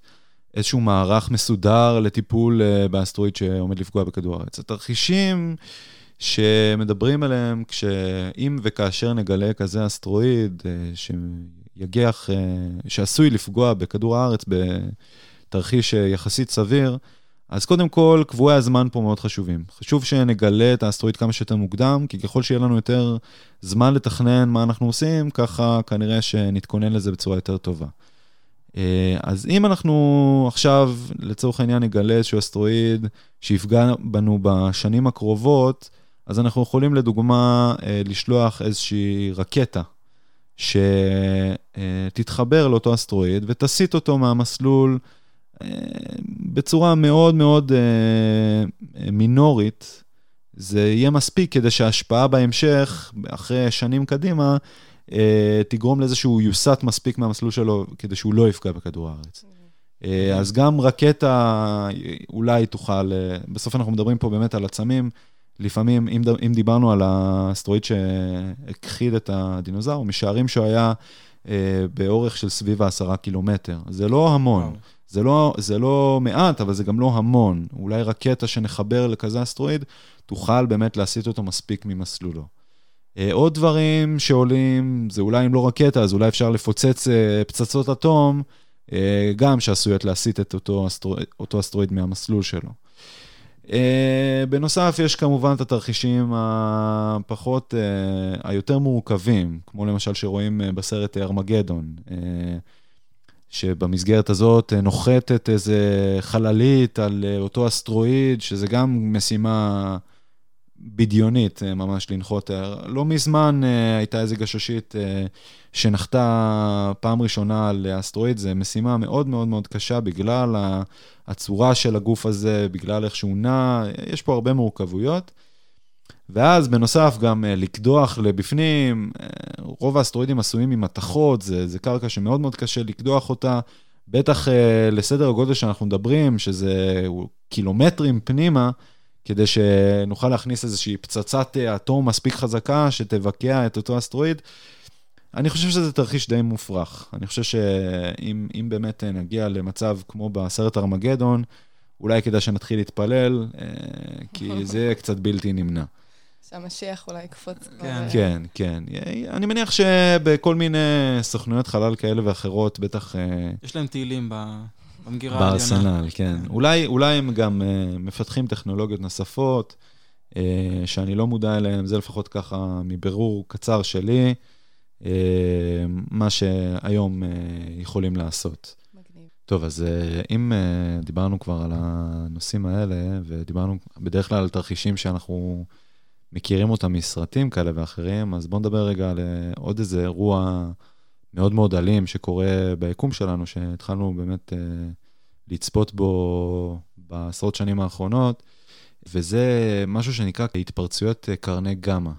איזשהו מערך מסודר לטיפול אה, באסטרואיד שעומד לפגוע בכדור הארץ. התרחישים שמדברים עליהם, כשאם וכאשר נגלה כזה אסטרואיד, אה, יגיח, אה, שעשוי לפגוע בכדור הארץ בתרחיש אה, יחסית סביר, אז קודם כל, קבועי הזמן פה מאוד חשובים. חשוב שנגלה את האסטרואיד כמה שיותר מוקדם, כי ככל שיהיה לנו יותר זמן לתכנן מה אנחנו עושים, ככה כנראה שנתכונן לזה בצורה יותר טובה. אה, אז אם אנחנו עכשיו, לצורך העניין, נגלה איזשהו אסטרואיד שיפגע בנו בשנים הקרובות, אז אנחנו יכולים לדוגמה לשלוח איזושהי רקטה שתתחבר לאותו אסטרואיד ותסיט אותו מהמסלול אה, בצורה מאוד מאוד אה, מינורית. זה יהיה מספיק כדי שההשפעה בהמשך, אחרי שנים קדימה, אה, תגרום לזה שהוא יוסט מספיק מהמסלול שלו כדי שהוא לא יפגע בכדור הארץ. אז גם רקטה אולי תוכל, בסוף אנחנו מדברים פה באמת על עצמים, לפעמים, אם, אם דיברנו על האסטרואיד שהכחיד את הדינוזאור, משערים שהוא היה אה, באורך של סביב העשרה קילומטר. זה לא המון. וואו. זה לא, זה לא מעט, אבל זה גם לא המון. אולי רקטה שנחבר לכזה אסטרואיד, תוכל באמת להסיט אותו מספיק ממסלולו. אה, עוד דברים שעולים, זה אולי אם לא רקטה, אז אולי אפשר לפוצץ אה, פצצות אטום, אה, גם שעשויות להסיט את אותו, אסטרו, אותו אסטרואיד מהמסלול שלו. אה, בנוסף, יש כמובן את התרחישים הפחות, אה, היותר מורכבים, כמו למשל שרואים אה, בסרט ארמגדון. שבמסגרת הזאת נוחתת איזה חללית על אותו אסטרואיד, שזה גם משימה בדיונית אה, ממש לנחות. אה, לא מזמן אה, הייתה איזה גששית שנחתה פעם ראשונה על אסטרואיד, זו משימה מאוד מאוד מאוד קשה בגלל הצורה של הגוף הזה, בגלל איך שהוא נע, יש פה הרבה מורכבויות. ואז בנוסף גם לקדוח לבפנים, רוב האסטרואידים עשויים ממתכות, זה, קרקע שמאוד מאוד קשה לקדוח אותה, בטח לסדר הגודל שאנחנו מדברים, שזה קילומטרים פנימה, כדי שנוכל להכניס איזושהי פצצת אה, אטום מספיק חזקה שתבקע את אותו אסטרואיד. אני חושב שזה תרחיש די מופרך. אני חושב שאם אם באמת אה, נגיע למצב כמו בסרט ארמגדון, אולי כדאי שנתחיל להתפלל, אה, כי זה יהיה קצת בלתי נמנע. שהמשיח אולי יקפוץ. כן. כן, כן. אני מניח שבכל מיני סוכנויות חלל כאלה ואחרות, בטח יש להם תהילים ב- במגירה העליונה. בארסנל, כן. אולי, אולי הם גם אה, מפתחים טכנולוגיות נוספות, אה, שאני לא מודע אליהן, זה לפחות ככה מבירור קצר שלי, אה, מה שהיום אה, יכולים לעשות. מגניב. טוב, אז אה, אם אה, דיברנו כבר על הנושאים האלה, ודיברנו בדרך כלל על תרחישים שאנחנו מכירים אותם מסרטים כאלה ואחרים, אז בואו נדבר רגע על אה, עוד איזה אירוע מאוד מאוד אלים שקורה ביקום שלנו, שהתחלנו באמת אה, לצפות בו בעשרות שנים האחרונות, וזה משהו שנקרא התפרצויות אה, קרני גמא.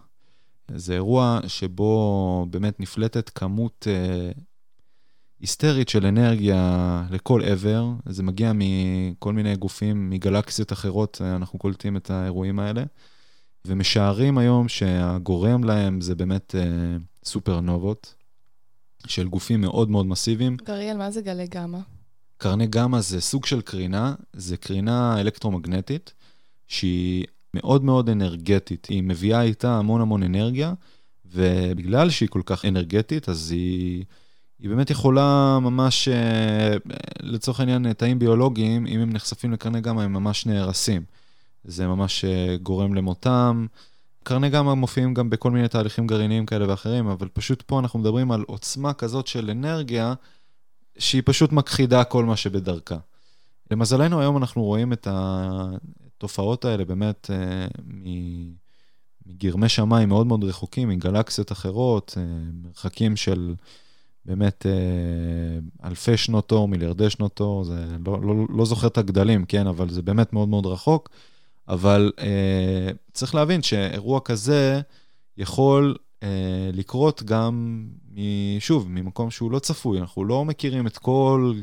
זה אירוע שבו באמת נפלטת כמות אה, היסטרית של אנרגיה לכל עבר, זה מגיע מכל מיני גופים, מגלקסיות אחרות, אה, אנחנו קולטים את האירועים האלה, ומשערים היום שהגורם להם זה באמת אה, סופרנובות, של גופים מאוד מאוד מסיביים. גריאל, מה זה גלי גמא? קרני גמא זה סוג של קרינה, זה קרינה אלקטרומגנטית, שהיא מאוד מאוד אנרגטית, היא מביאה איתה המון המון אנרגיה, ובגלל שהיא כל כך אנרגטית, אז היא, היא באמת יכולה ממש, אה, לצורך העניין, תאים ביולוגיים, אם הם נחשפים לקרני גמא, הם ממש נהרסים. זה ממש אה, גורם למותם. קרני גמא מופיעים גם בכל מיני תהליכים גרעיניים כאלה ואחרים, אבל פשוט פה אנחנו מדברים על עוצמה כזאת של אנרגיה, שהיא פשוט מכחידה כל מה שבדרכה. למזלנו, היום אנחנו רואים את התופעות האלה באמת אה, מגרמי שמיים מאוד מאוד רחוקים, מגלקסיות אחרות, אה, מרחקים של באמת אה, אלפי שנות אור, מיליארדי שנות אור, זה לא, לא, לא זוכר את הגדלים, כן, אבל זה באמת מאוד מאוד רחוק. אבל אה, צריך להבין שאירוע כזה יכול אה, לקרות גם, מ- שוב, ממקום שהוא לא צפוי. אנחנו לא מכירים את כל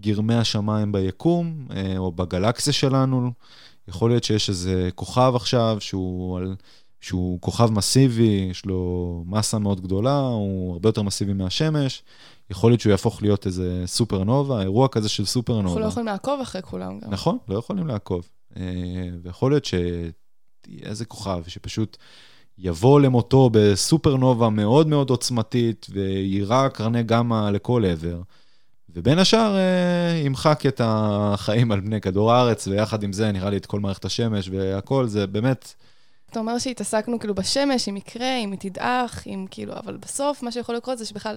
גרמי השמיים ביקום אה, או בגלקסיה שלנו. יכול להיות שיש איזה כוכב עכשיו שהוא, על, שהוא כוכב מסיבי, יש לו מסה מאוד גדולה, הוא הרבה יותר מסיבי מהשמש. יכול להיות שהוא יהפוך להיות איזה סופרנובה, אירוע כזה של סופרנובה. אנחנו לא יכולים לעקוב אחרי כולם גם. נכון, לא יכולים לעקוב. אה, ויכול להיות שתהיה איזה כוכב שפשוט יבוא למותו בסופרנובה מאוד מאוד עוצמתית ויירה קרני גמא לכל עבר, ובין השאר אה, ימחק את החיים על פני כדור הארץ, ויחד עם זה נראה לי את כל מערכת השמש והכל, זה באמת... אתה אומר שהתעסקנו כאילו בשמש, אם יקרה, אם היא תדעך, אם כאילו, אבל בסוף מה שיכול לקרות זה שבכלל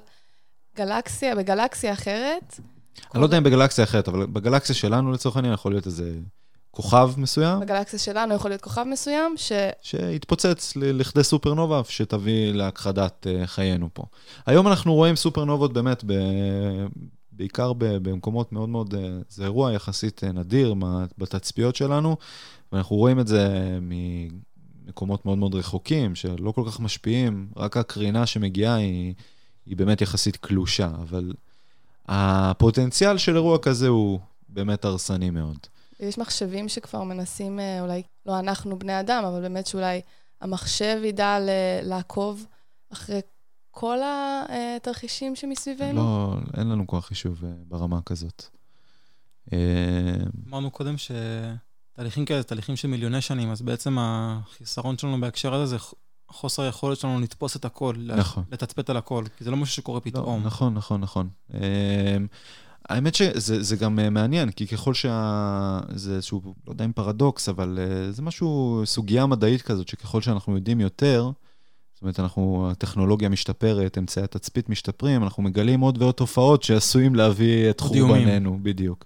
גלקסיה, בגלקסיה אחרת, אני לא יודע אם בגלקסיה אחרת, אבל בגלקסיה שלנו לצורך העניין יכול להיות איזה כוכב מסוים, בגלקסיה שלנו יכול להיות כוכב מסוים, ש... שיתפוצץ לכדי סופרנובה שתביא להכחדת אה, חיינו פה. היום אנחנו רואים סופרנובות באמת, ב... בעיקר ב... במקומות מאוד מאוד, אה, זה אירוע יחסית אה, נדיר מה- בתצפיות שלנו, ואנחנו רואים את זה ממקומות מאוד מאוד רחוקים, שלא כל כך משפיעים, רק הקרינה שמגיעה היא, היא באמת יחסית קלושה, אבל הפוטנציאל של אירוע כזה הוא באמת הרסני מאוד. יש מחשבים שכבר מנסים, אה, אולי, לא אנחנו בני אדם, אבל באמת שאולי המחשב ידע ל- לעקוב אחרי כל התרחישים שמסביבנו? לא, אין לנו כוח חישוב אה, ברמה כזאת. אה, אמרנו קודם שתהליכים כאלה, תהליכים של מיליוני שנים, אז בעצם החיסרון שלנו בהקשר הזה זה חוסר היכולת שלנו לתפוס את הכל, נכון. לתצפת על הכל, כי זה לא משהו שקורה לא, פתאום. נכון, נכון, נכון. אה, האמת שזה זה גם אה, מעניין, כי ככל שה... זה איזשהו, לא יודע אם פרדוקס, אבל אה, זה משהו, סוגיה מדעית כזאת, שככל שאנחנו יודעים יותר, זאת אומרת, אנחנו, הטכנולוגיה משתפרת, אמצעי התצפית משתפרים, אנחנו מגלים עוד ועוד תופעות שעשויים להביא את. חורבננו, בדיוק.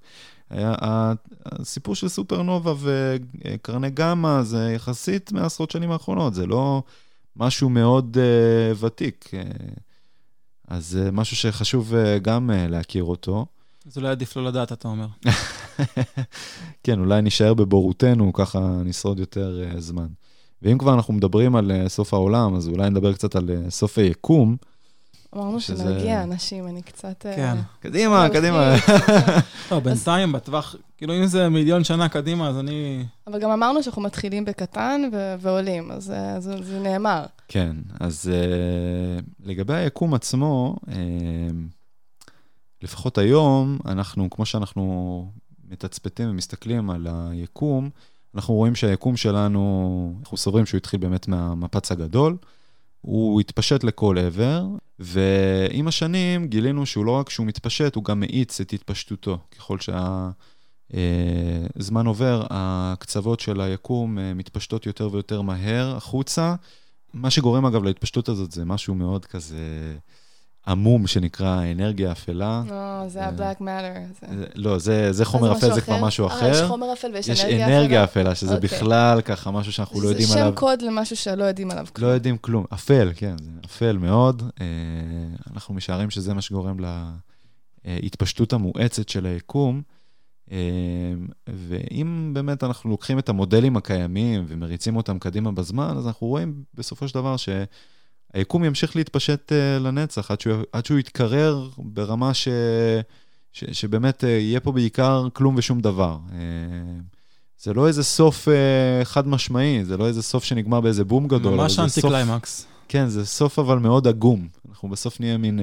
היה- ה- הסיפור של סופרנובה וקרני גמא זה יחסית מעשרות שנים האחרונות, זה לא משהו מאוד uh, ותיק. אה, אז זה משהו שחשוב uh, גם uh, להכיר אותו. אז אולי עדיף לא לדעת, אתה אומר. כן, אולי נישאר בבורותנו, ככה נשרוד יותר uh, זמן. ואם כבר אנחנו מדברים על uh, סוף העולם, אז אולי נדבר קצת על uh, סוף היקום. אמרנו שזה- שנגיע, אנשים, אני קצת... כן. קדימה, מלחיץ. קדימה. לא, בינתיים, בטווח, כאילו אם זה מיליון שנה קדימה, אז אני... אבל גם אמרנו שאנחנו מתחילים בקטן ו- ועולים, אז זה, זה נאמר. כן, אז uh, לגבי היקום עצמו, uh, לפחות היום, אנחנו, כמו שאנחנו מתצפתים ומסתכלים על היקום, אנחנו רואים שהיקום שלנו, אנחנו סוברים שהוא התחיל באמת מהמפץ הגדול, הוא התפשט לכל עבר, ועם השנים גילינו שהוא לא רק שהוא מתפשט, הוא גם מאיץ את התפשטותו. ככל שהזמן עובר, הקצוות של היקום אה, מתפשטות יותר ויותר מהר החוצה. מה שגורם אגב להתפשטות הזאת זה משהו מאוד כזה עמום שנקרא אנרגיה אפלה. לא, זה ה-black matter. זה- זה- לא, זה, זה חומר אפל, זה כבר? משהו אה, אחר. יש חומר אפל ויש יש אנרגיה אנרגיה אפלה? אפלה, שזה אוקיי. בכלל ככה משהו שאנחנו לא יודעים זה עליו. שם קוד למשהו שלא יודעים עליו לא כלום. יודעים כלום. אפל, כן, זה אפל מאוד. אה, אנחנו משערים שזה מה שגורם להתפשטות המואצת של היקום. אה, ואם באמת אנחנו לוקחים את המודלים הקיימים ומריצים אותם קדימה בזמן, אז אנחנו רואים בסופו של דבר שהיקום ימשיך להתפשט אה, לנצח, עד שהוא, עד שהוא יתקרר ברמה ש, ש, שבאמת אה, יהיה פה בעיקר כלום ושום דבר. אה, זה לא איזה סוף חד משמעי, זה לא איזה סוף שנגמר באיזה בום גדול. ממש אנטי קליימקס. כן, זה סוף אבל מאוד עגום. אנחנו בסוף נהיה מין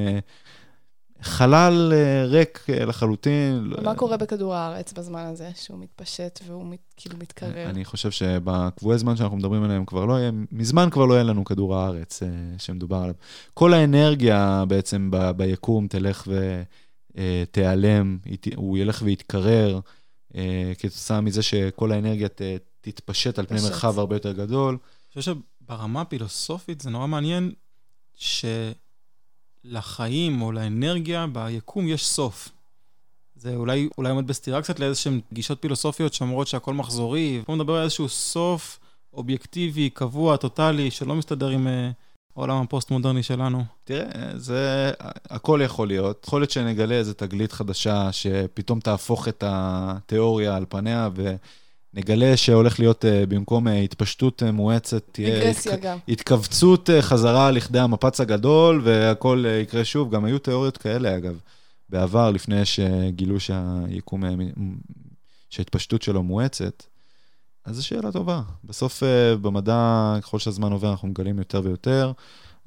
חלל אה, ריק אה, לחלוטין. מה קורה בכדור הארץ בזמן הזה, שהוא מתפשט והוא מת- כאילו מתקרר? אני חושב שבקבועי זמן שאנחנו מדברים עליהם כבר לא יהיה, מזמן כבר לא יהיה לנו כדור הארץ אה, שמדובר עליו. כל האנרגיה בעצם ב, ביקום תלך ותיעלם, הוא ילך ויתקרר, אה, כתוצאה מזה שכל האנרגיה ת, תתפשט על פני. מרחב הרבה יותר גדול. אני חושב שברמה הפילוסופית זה נורא מעניין שלחיים או לאנרגיה ביקום יש סוף. זה אולי, אולי עומד בסתירה קצת לאיזשהן גישות פילוסופיות שאומרות שהכל מחזורי. פה מדבר על איזשהו סוף אובייקטיבי, קבוע, טוטאלי, שלא מסתדר עם אה, העולם הפוסט-מודרני שלנו. תראה, זה, הכל יכול להיות. יכול להיות שנגלה איזו תגלית חדשה שפתאום תהפוך את התיאוריה על פניה, ונגלה שהולך להיות, אה, במקום אה, התפשטות אה, מואצת, תהיה התק-. התכווצות חזרה לכדי המפץ הגדול, והכל יקרה שוב. גם היו תיאוריות כאלה, אגב, בעבר, לפני שגילו שהיקום, שההתפשטות שלו מואצת. אז זו שאלה טובה. בסוף, במדע, ככל שהזמן עובר, אנחנו מגלים יותר ויותר.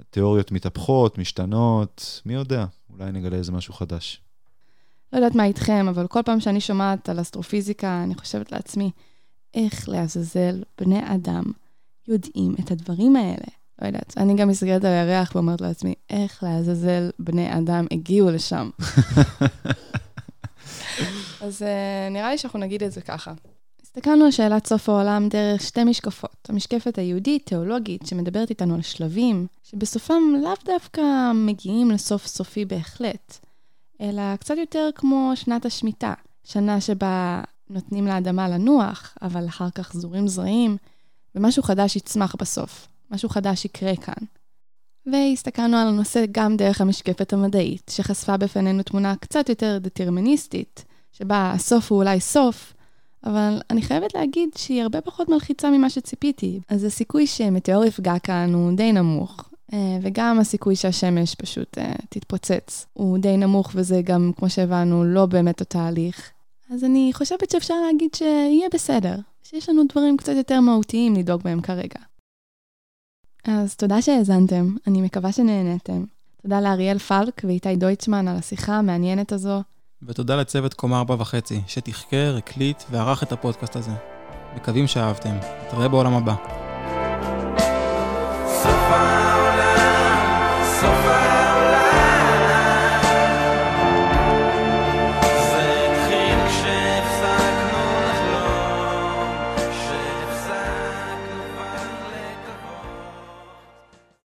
תיאוריות מתהפכות, משתנות, מי יודע, אולי נגלה איזה משהו חדש. לא יודעת מה איתכם, אבל כל פעם שאני שומעת על אסטרופיזיקה, אני חושבת לעצמי, איך לעזאזל בני אדם יודעים את הדברים האלה? לא יודעת, אני גם מסתכלת על הירח ואומרת לעצמי, איך לעזאזל בני אדם הגיעו לשם? אז uh, נראה לי שאנחנו נגיד את זה ככה. הסתכלנו על שאלת סוף העולם דרך שתי משקפות. המשקפת היהודית-תיאולוגית, שמדברת איתנו על שלבים, שבסופם לאו דווקא מגיעים לסוף סופי בהחלט, אלא קצת יותר כמו שנת השמיטה, שנה שבה נותנים לאדמה לנוח, אבל אחר כך זורים זרעים, ומשהו חדש יצמח בסוף, משהו חדש יקרה כאן. והסתכלנו על הנושא גם דרך המשקפת המדעית, שחשפה בפנינו תמונה קצת יותר דטרמיניסטית, שבה הסוף הוא אולי סוף, אבל אני חייבת להגיד שהיא הרבה פחות מלחיצה ממה שציפיתי. אז הסיכוי שמטאור יפגע כאן הוא די נמוך, אה, וגם הסיכוי שהשמש פשוט אה, תתפוצץ הוא די נמוך, וזה גם, כמו שהבנו, לא באמת התהליך. אז אני חושבת שאפשר להגיד שיהיה בסדר, שיש לנו דברים קצת יותר מהותיים לדאוג בהם כרגע. אז תודה שהאזנתם, אני מקווה שנהנתם. תודה לאריאל פלק ואיתי דויטשמן על השיחה המעניינת הזו. ותודה לצוות קומה ארבע וחצי, שתחקר, הקליט וערך את הפודקאסט הזה. מקווים שאהבתם. נתראה בעולם הבא. סוף העולם, סוף העולם.